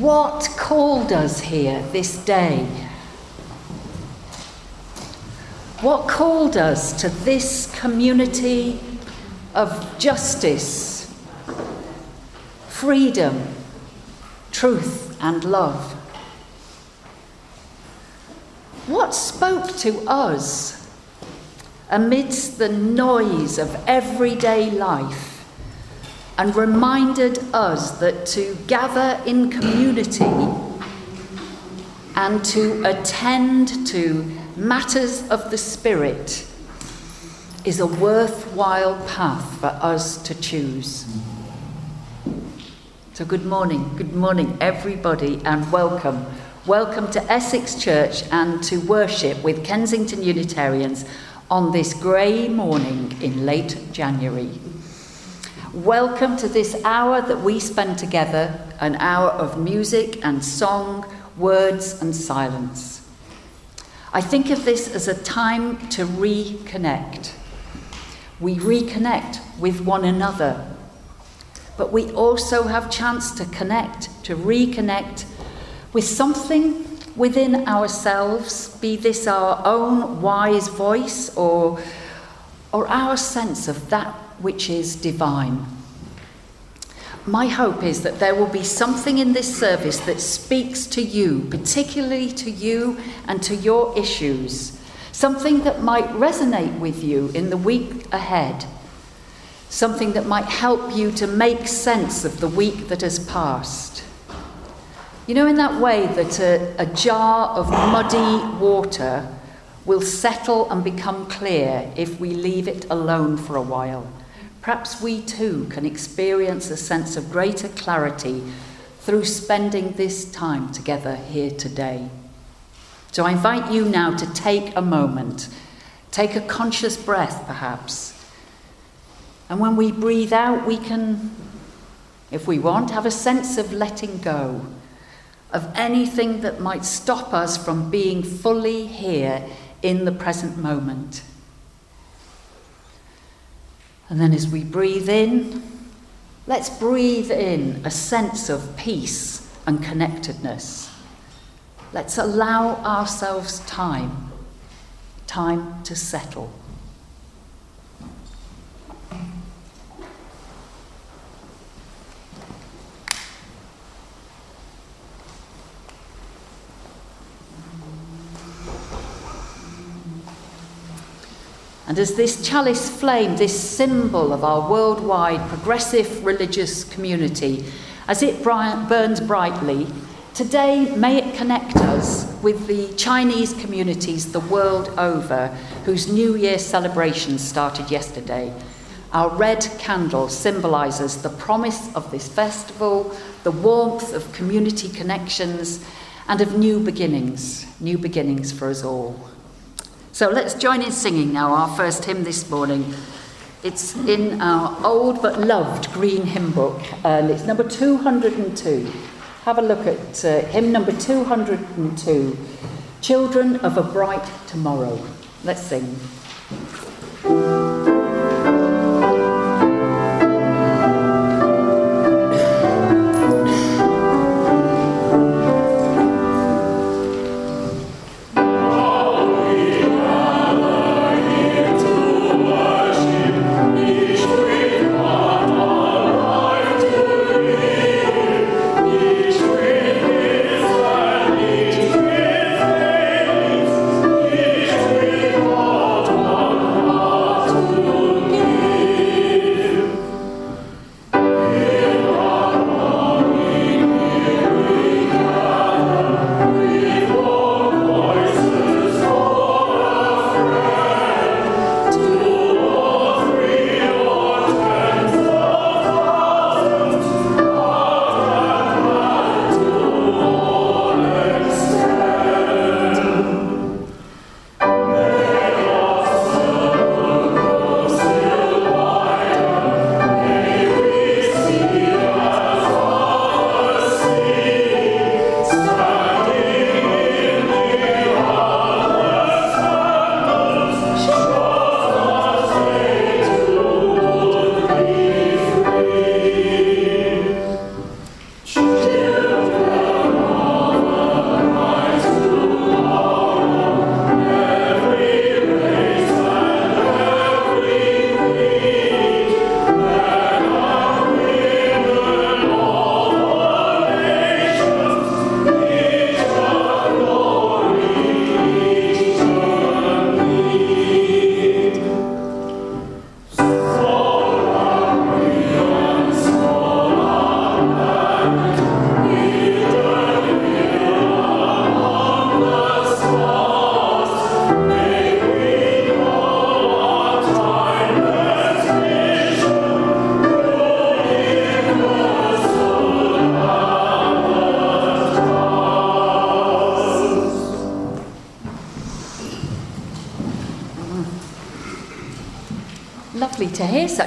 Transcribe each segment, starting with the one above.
What called us here this day? What called us to this community of justice, freedom, truth, and love? What spoke to us amidst the noise of everyday life? And reminded us that to gather in community and to attend to matters of the Spirit is a worthwhile path for us to choose. So, good morning, good morning, everybody, and welcome. Welcome to Essex Church and to worship with Kensington Unitarians on this grey morning in late January. Welcome to this hour that we spend together, an hour of music and song, words and silence. I think of this as a time to reconnect. We reconnect with one another, but we also have chance to connect, to reconnect with something within ourselves, be this our own wise voice or, or our sense of that which is divine. My hope is that there will be something in this service that speaks to you, particularly to you and to your issues, something that might resonate with you in the week ahead, something that might help you to make sense of the week that has passed. You know, in that way that a, a jar of muddy water will settle and become clear if we leave it alone for a while. Perhaps we too can experience a sense of greater clarity through spending this time together here today. So I invite you now to take a moment, take a conscious breath perhaps. And when we breathe out, we can, if we want, have a sense of letting go of anything that might stop us from being fully here in the present moment. And then as we breathe in, let's breathe in a sense of peace and connectedness. Let's allow ourselves time, time to settle. And as this chalice flame, this symbol of our worldwide progressive religious community, as it burns brightly, today may it connect us with the Chinese communities the world over whose New Year celebrations started yesterday. Our red candle symbolises the promise of this festival, the warmth of community connections, and of new beginnings, new beginnings for us all. So let's join in singing now our first hymn this morning. It's in our old but loved green hymn book, and it's number 202. Have a look at uh, hymn number 202 Children of a Bright Tomorrow. Let's sing.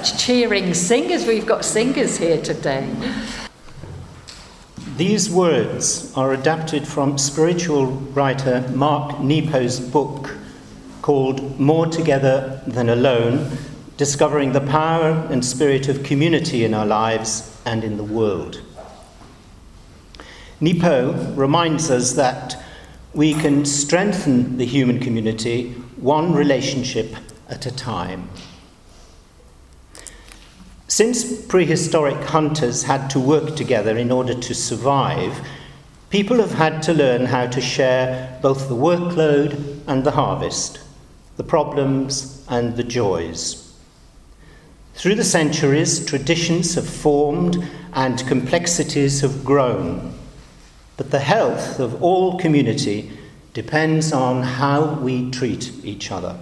Such cheering singers. We've got singers here today. These words are adapted from spiritual writer Mark Nepo's book called More Together Than Alone Discovering the Power and Spirit of Community in Our Lives and in the World. Nepo reminds us that we can strengthen the human community one relationship at a time. Since prehistoric hunters had to work together in order to survive, people have had to learn how to share both the workload and the harvest, the problems and the joys. Through the centuries, traditions have formed and complexities have grown. But the health of all community depends on how we treat each other.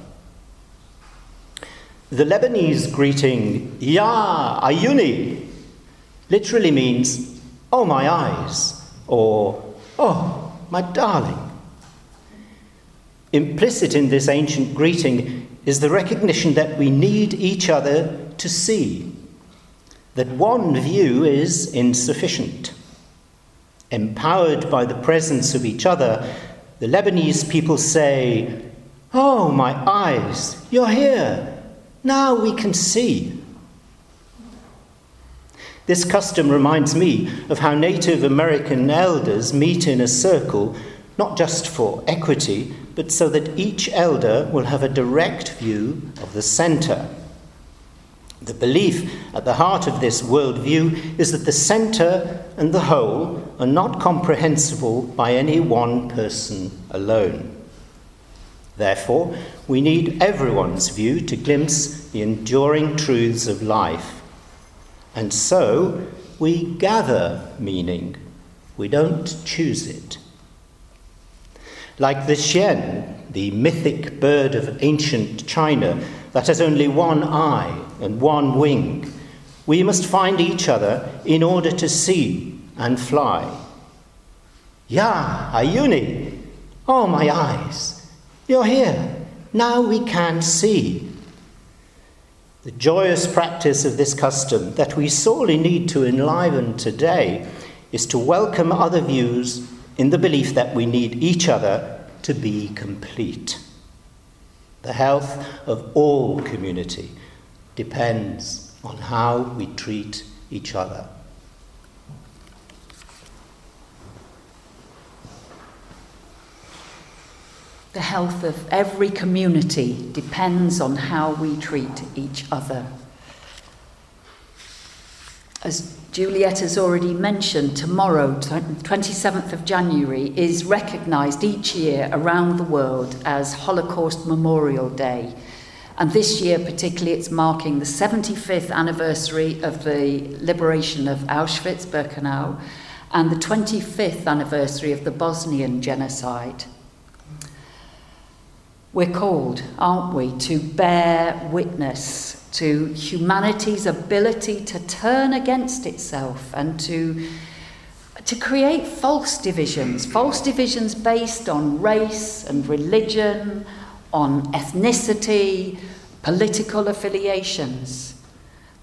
The Lebanese greeting, Ya Ayuni, literally means, Oh, my eyes, or Oh, my darling. Implicit in this ancient greeting is the recognition that we need each other to see, that one view is insufficient. Empowered by the presence of each other, the Lebanese people say, Oh, my eyes, you're here. Now we can see. This custom reminds me of how Native American elders meet in a circle, not just for equity, but so that each elder will have a direct view of the centre. The belief at the heart of this worldview is that the centre and the whole are not comprehensible by any one person alone. Therefore, we need everyone's view to glimpse the enduring truths of life. And so, we gather meaning, we don't choose it. Like the xian, the mythic bird of ancient China that has only one eye and one wing, we must find each other in order to see and fly. Ya, Ayuni! Oh, my eyes! You're here. Now we can see. The joyous practice of this custom that we sorely need to enliven today is to welcome other views in the belief that we need each other to be complete. The health of all community depends on how we treat each other. The health of every community depends on how we treat each other. As Juliet has already mentioned, tomorrow, 27th of January, is recognised each year around the world as Holocaust Memorial Day. And this year, particularly, it's marking the 75th anniversary of the liberation of Auschwitz Birkenau and the 25th anniversary of the Bosnian genocide. We're called, aren't we, to bear witness to humanity's ability to turn against itself and to, to create false divisions, false divisions based on race and religion, on ethnicity, political affiliations.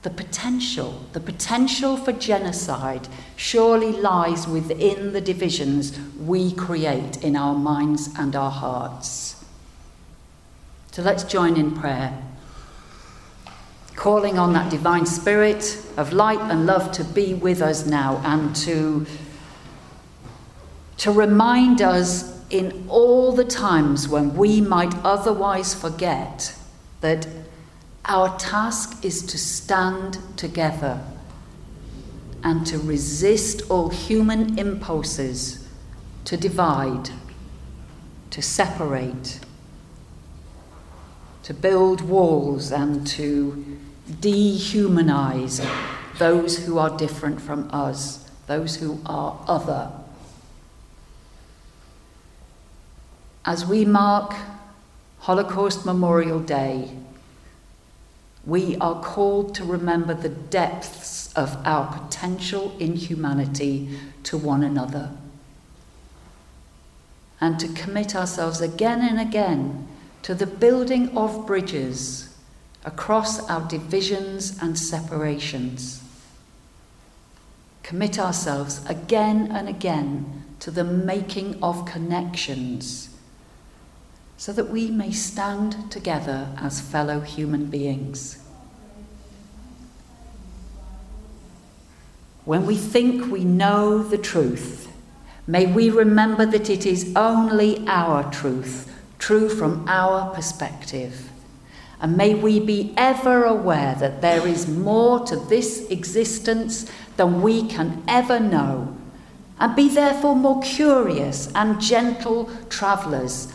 The potential, the potential for genocide surely lies within the divisions we create in our minds and our hearts. So let's join in prayer, calling on that divine spirit of light and love to be with us now and to, to remind us in all the times when we might otherwise forget that our task is to stand together and to resist all human impulses to divide, to separate to build walls and to dehumanize those who are different from us, those who are other. As we mark Holocaust Memorial Day, we are called to remember the depths of our potential inhumanity to one another and to commit ourselves again and again to the building of bridges across our divisions and separations. Commit ourselves again and again to the making of connections so that we may stand together as fellow human beings. When we think we know the truth, may we remember that it is only our truth, true from our perspective. And may we be ever aware that there is more to this existence than we can ever know, and be therefore more curious and gentle travellers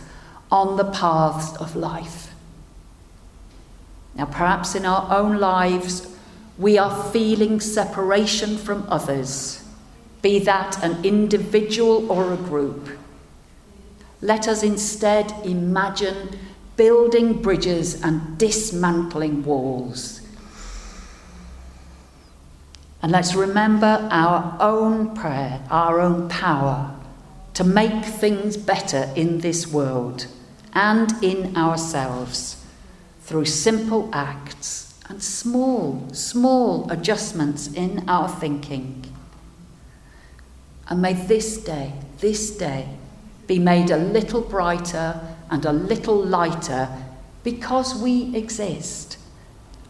on the paths of life. Now, perhaps in our own lives, we are feeling separation from others, be that an individual or a group. Let us instead imagine building bridges and dismantling walls. And let's remember our own prayer, our own power to make things better in this world and in ourselves through simple acts and small, small adjustments in our thinking. And may this day, this day, be made a little brighter and a little lighter because we exist.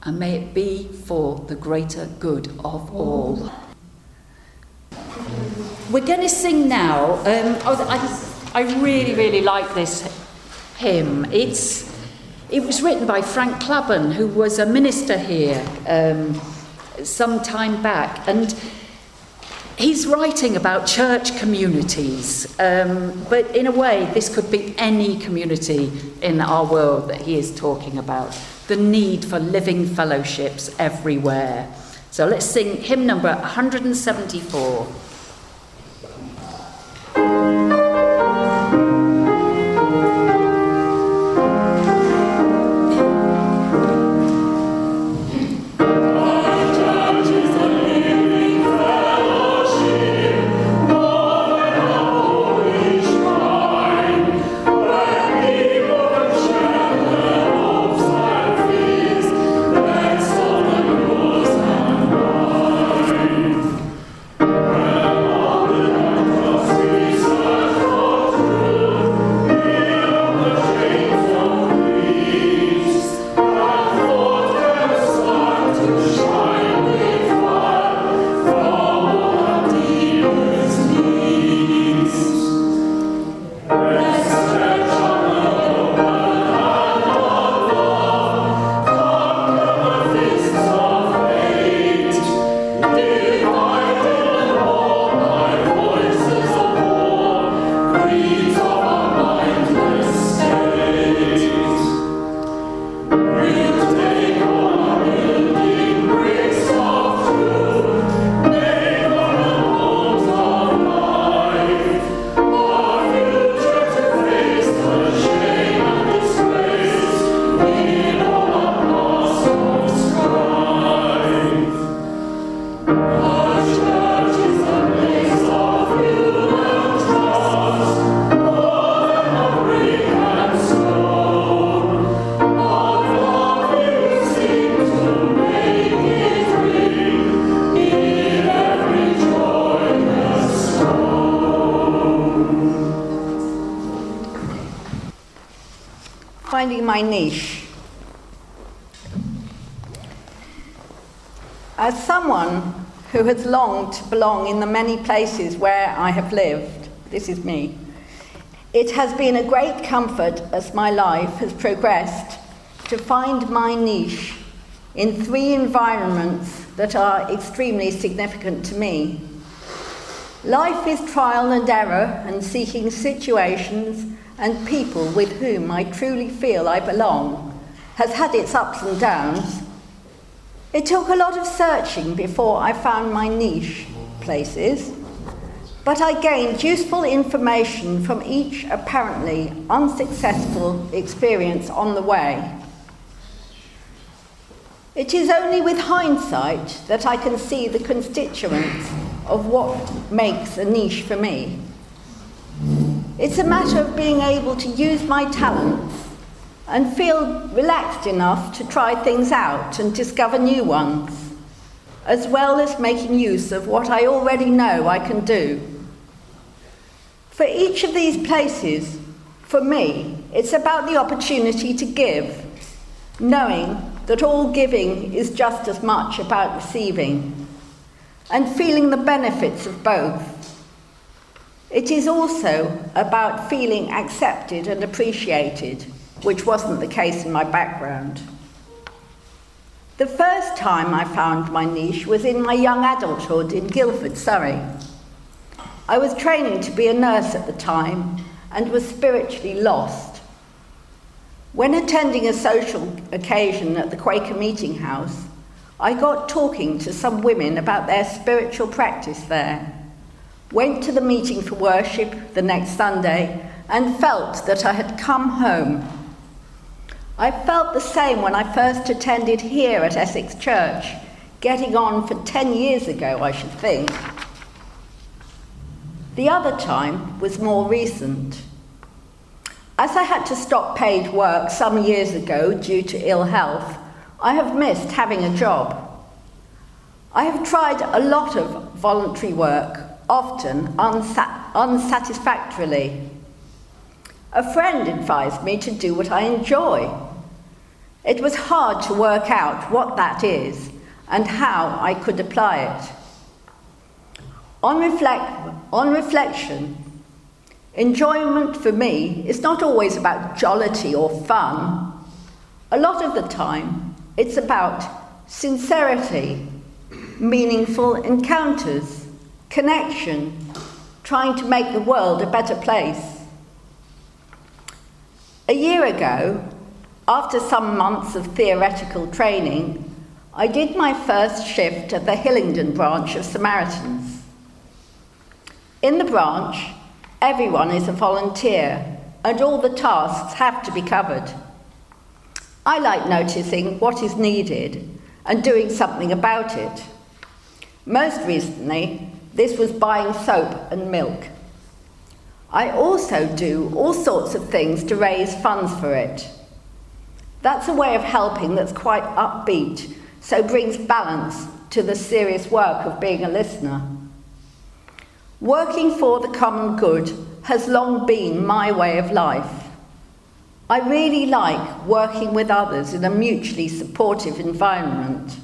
And may it be for the greater good of all. We're going to sing now. Um, oh, I, I really, really like this hymn. It's, it was written by Frank Clabon, who was a minister here um, some time back. And he's writing about church communities, um, but in a way, this could be any community in our world that he is talking about. The need for living fellowships everywhere. So let's sing hymn number 174. Finding my niche. As someone who has longed to belong in the many places where I have lived, this is me, it has been a great comfort as my life has progressed to find my niche in three environments that are extremely significant to me. Life is trial and error and seeking situations and people with whom I truly feel I belong has had its ups and downs. It took a lot of searching before I found my niche places, but I gained useful information from each apparently unsuccessful experience on the way. It is only with hindsight that I can see the constituents of what makes a niche for me. It's a matter of being able to use my talents and feel relaxed enough to try things out and discover new ones, as well as making use of what I already know I can do. For each of these places, for me, it's about the opportunity to give, knowing that all giving is just as much about receiving, and feeling the benefits of both. It is also about feeling accepted and appreciated which wasn't the case in my background. The first time I found my niche was in my young adulthood in Guildford, Surrey. I was training to be a nurse at the time and was spiritually lost. When attending a social occasion at the Quaker Meeting House, I got talking to some women about their spiritual practice there. Went to the meeting for worship the next Sunday and felt that I had come home I felt the same when I first attended here at Essex Church, getting on for 10 years ago, I should think. The other time was more recent. As I had to stop paid work some years ago due to ill health, I have missed having a job. I have tried a lot of voluntary work, often unsa- unsatisfactorily. A friend advised me to do what I enjoy. It was hard to work out what that is and how I could apply it. On, reflect, on reflection, enjoyment for me is not always about jollity or fun. A lot of the time, it's about sincerity, meaningful encounters, connection, trying to make the world a better place. A year ago, after some months of theoretical training, I did my first shift at the Hillingdon branch of Samaritans. In the branch, everyone is a volunteer and all the tasks have to be covered. I like noticing what is needed and doing something about it. Most recently, this was buying soap and milk. I also do all sorts of things to raise funds for it. That's a way of helping that's quite upbeat, so brings balance to the serious work of being a listener. Working for the common good has long been my way of life. I really like working with others in a mutually supportive environment.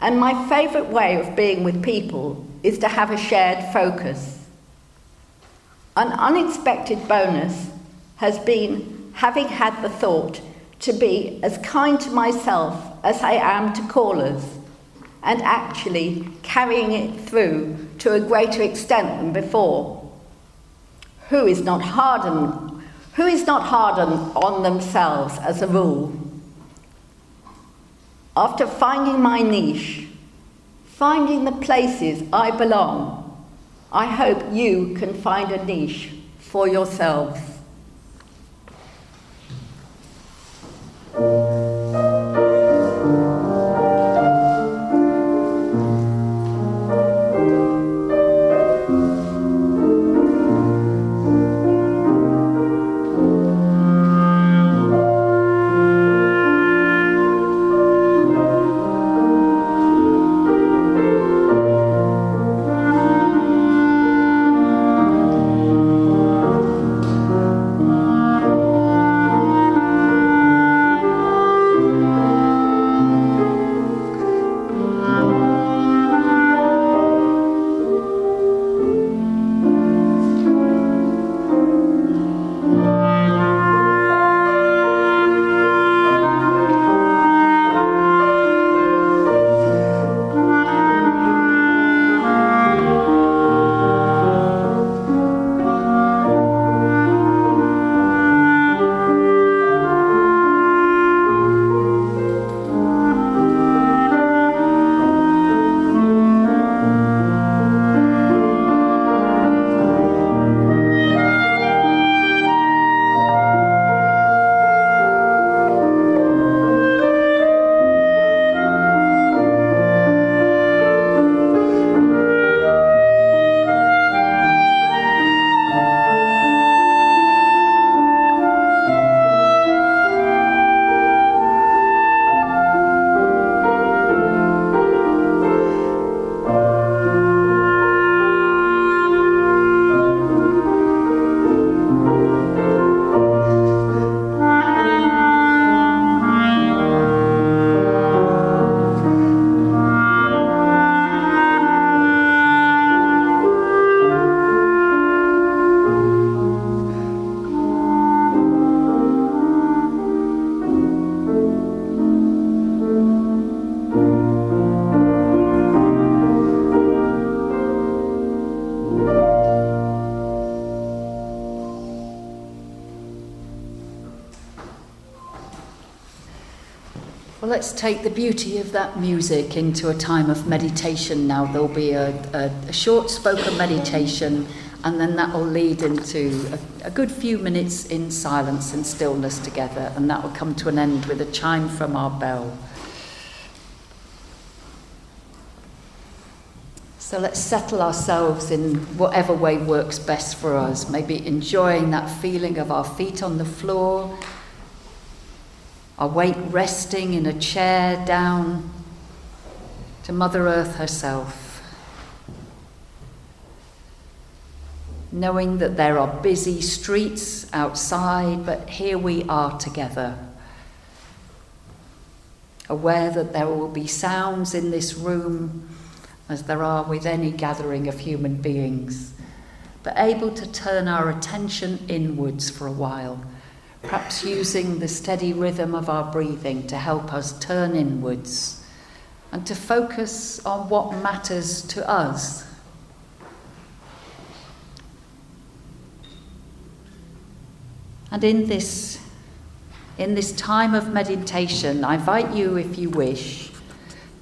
And my favourite way of being with people is to have a shared focus. An unexpected bonus has been having had the thought to be as kind to myself as I am to callers, and actually carrying it through to a greater extent than before. Who is not hard on, who is not hard on, on themselves as a rule? After finding my niche, finding the places I belong, I hope you can find a niche for yourselves. Let's take the beauty of that music into a time of meditation now. There'll be a, a, a short spoken meditation, and then that will lead into a, a good few minutes in silence and stillness together, and that will come to an end with a chime from our bell. So let's settle ourselves in whatever way works best for us. Maybe enjoying that feeling of our feet on the floor our weight resting in a chair down to Mother Earth herself. Knowing that there are busy streets outside, but here we are together. Aware that there will be sounds in this room as there are with any gathering of human beings, but able to turn our attention inwards for a while perhaps using the steady rhythm of our breathing to help us turn inwards and to focus on what matters to us. And in this, in this time of meditation, I invite you, if you wish,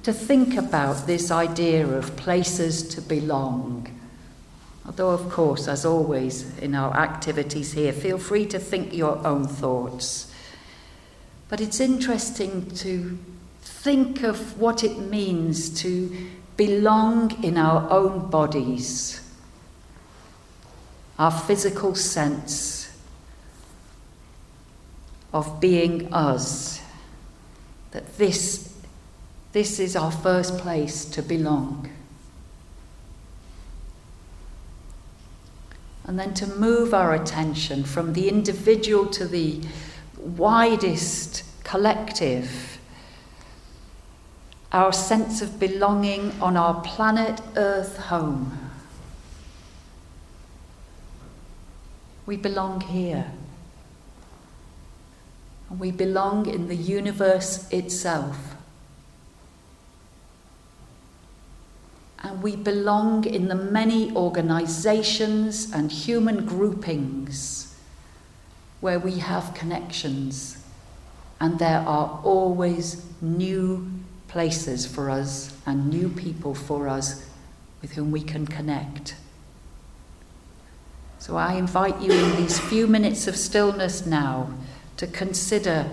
to think about this idea of places to belong Although, of course, as always in our activities here, feel free to think your own thoughts. But it's interesting to think of what it means to belong in our own bodies, our physical sense of being us, that this, this is our first place to belong. And then to move our attention from the individual to the widest collective, our sense of belonging on our planet Earth home. We belong here. And we belong in the universe itself. And we belong in the many organizations and human groupings where we have connections, and there are always new places for us and new people for us with whom we can connect. So I invite you in these few minutes of stillness now to consider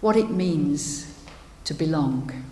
what it means to belong.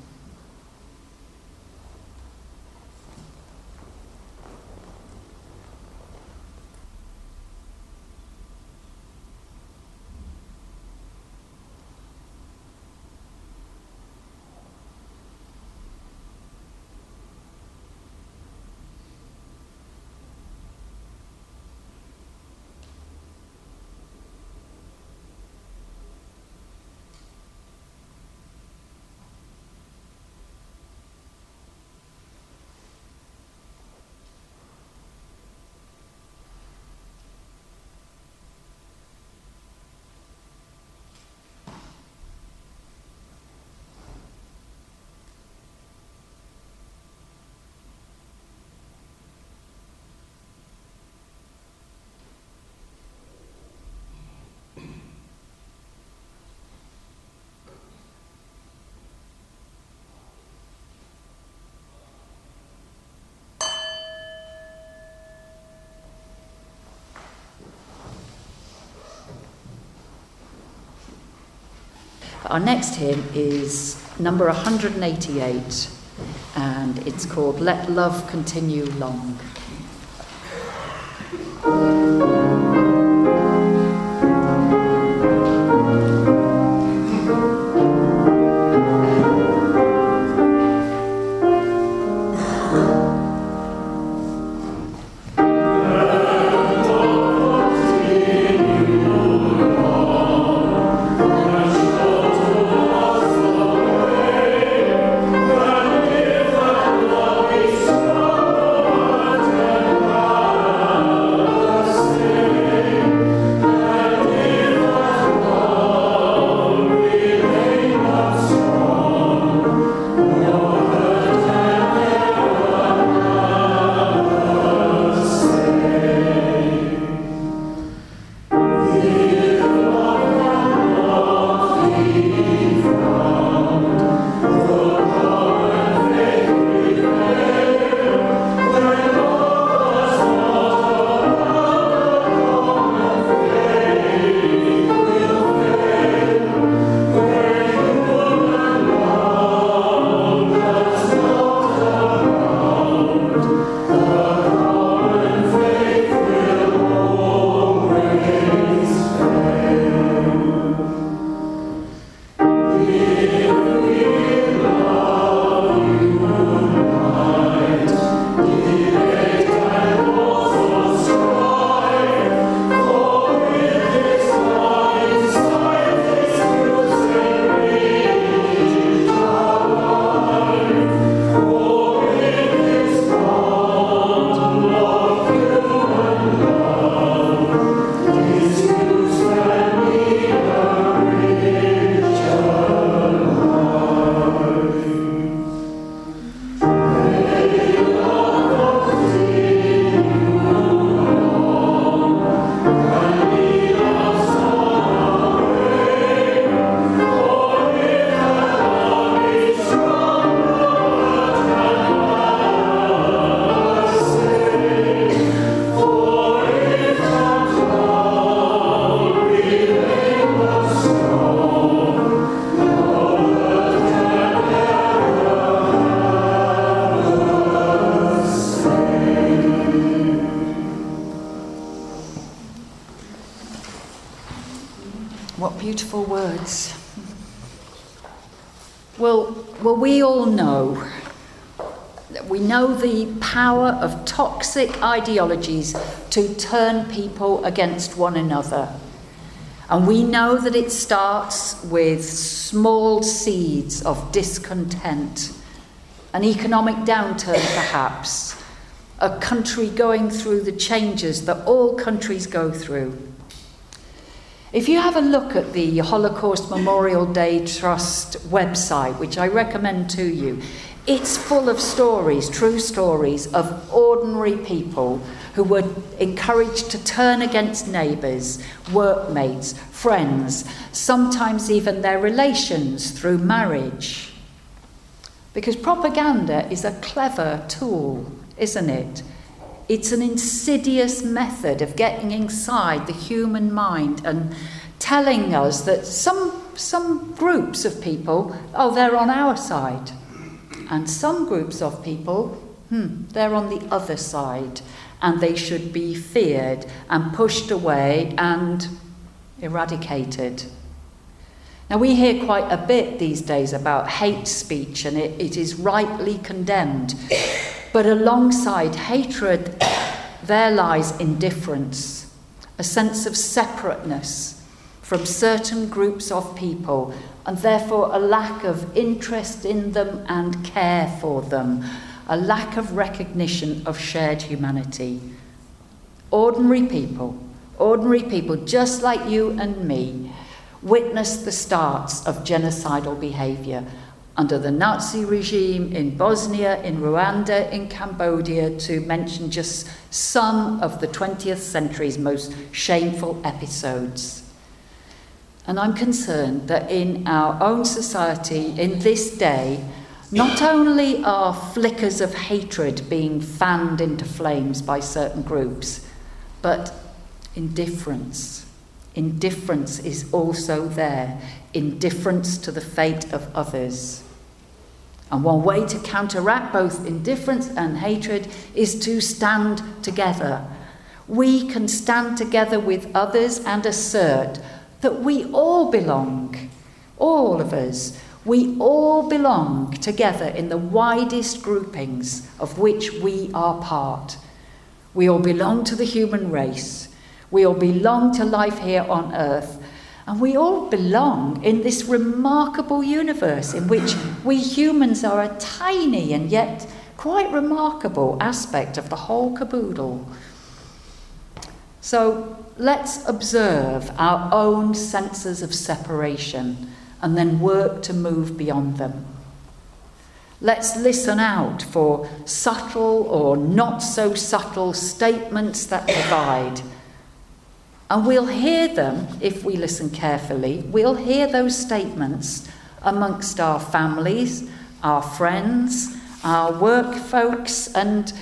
Our next hymn is number 188, and it's called Let Love Continue Long. What beautiful words. Well, well, we all know that we know the power of toxic ideologies to turn people against one another. And we know that it starts with small seeds of discontent, an economic downturn perhaps, a country going through the changes that all countries go through. If you have a look at the Holocaust Memorial Day Trust website, which I recommend to you, it's full of stories, true stories of ordinary people who were encouraged to turn against neighbours, workmates, friends, sometimes even their relations through marriage. Because propaganda is a clever tool, isn't it? It's an insidious method of getting inside the human mind and telling us that some, some groups of people, oh, they're on our side. And some groups of people, hmm, they're on the other side and they should be feared and pushed away and eradicated. Now, we hear quite a bit these days about hate speech, and it, it is rightly condemned. But alongside hatred, there lies indifference, a sense of separateness from certain groups of people and therefore a lack of interest in them and care for them, a lack of recognition of shared humanity. Ordinary people, ordinary people just like you and me, witnessed the starts of genocidal behaviour under the Nazi regime in Bosnia, in Rwanda, in Cambodia, to mention just some of the 20th century's most shameful episodes. And I'm concerned that in our own society, in this day, not only are flickers of hatred being fanned into flames by certain groups, but indifference. Indifference is also there, indifference to the fate of others. And one way to counteract both indifference and hatred is to stand together. We can stand together with others and assert that we all belong, all of us, we all belong together in the widest groupings of which we are part. We all belong to the human race. We all belong to life here on earth. And we all belong in this remarkable universe in which we humans are a tiny and yet quite remarkable aspect of the whole caboodle. So let's observe our own senses of separation and then work to move beyond them. Let's listen out for subtle or not so subtle statements that divide. And we'll hear them if we listen carefully. We'll hear those statements amongst our families, our friends, our work folks, and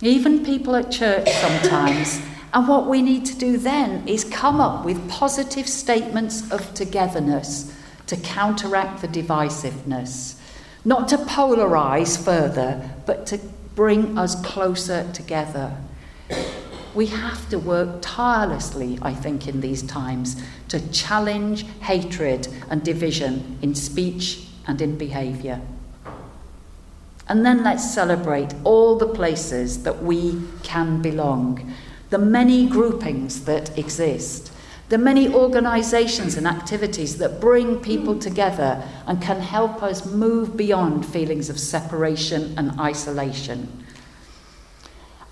even people at church sometimes and what we need to do then is come up with positive statements of togetherness to counteract the divisiveness. Not to polarize further, but to bring us closer together. We have to work tirelessly, I think, in these times to challenge hatred and division in speech and in behaviour. And then let's celebrate all the places that we can belong the many groupings that exist, the many organisations and activities that bring people together and can help us move beyond feelings of separation and isolation.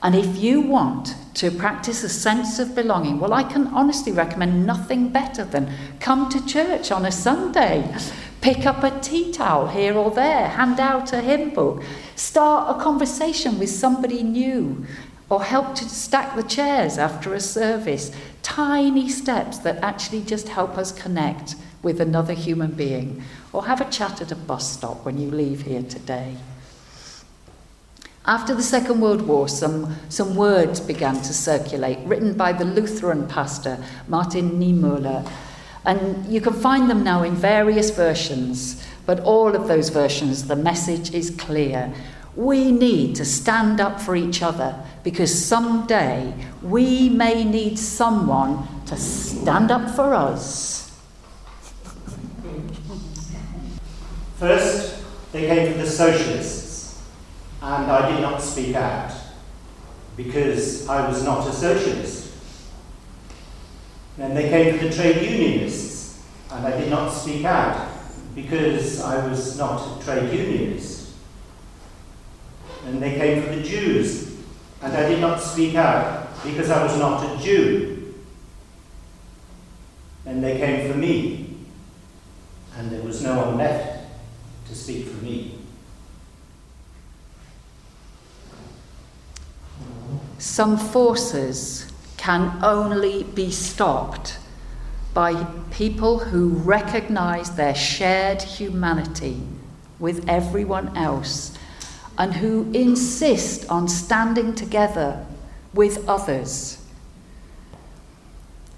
And if you want to practice a sense of belonging, well, I can honestly recommend nothing better than come to church on a Sunday, pick up a tea towel here or there, hand out a hymn book, start a conversation with somebody new, or help to stack the chairs after a service. Tiny steps that actually just help us connect with another human being, or have a chat at a bus stop when you leave here today. After the Second World War, some, some words began to circulate, written by the Lutheran pastor Martin Niemöller. And you can find them now in various versions, but all of those versions, the message is clear. We need to stand up for each other because someday we may need someone to stand up for us. First, they came to the socialists and I did not speak out because I was not a socialist. Then they came from the trade unionists, and I did not speak out because I was not a trade unionist. And they came for the Jews, and I did not speak out because I was not a Jew. And they came for me, and there was no one left to speak for me. Some forces can only be stopped by people who recognize their shared humanity with everyone else and who insist on standing together with others.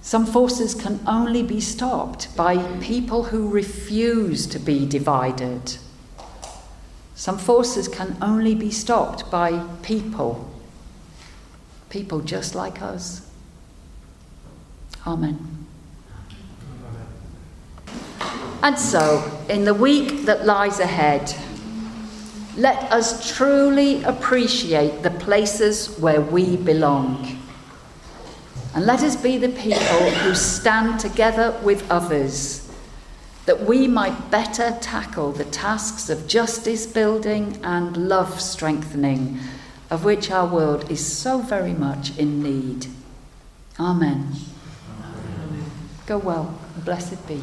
Some forces can only be stopped by people who refuse to be divided. Some forces can only be stopped by people, people just like us. Amen. And so, in the week that lies ahead, let us truly appreciate the places where we belong. And let us be the people who stand together with others that we might better tackle the tasks of justice building and love strengthening, of which our world is so very much in need. Amen. Amen. Go well, and blessed be.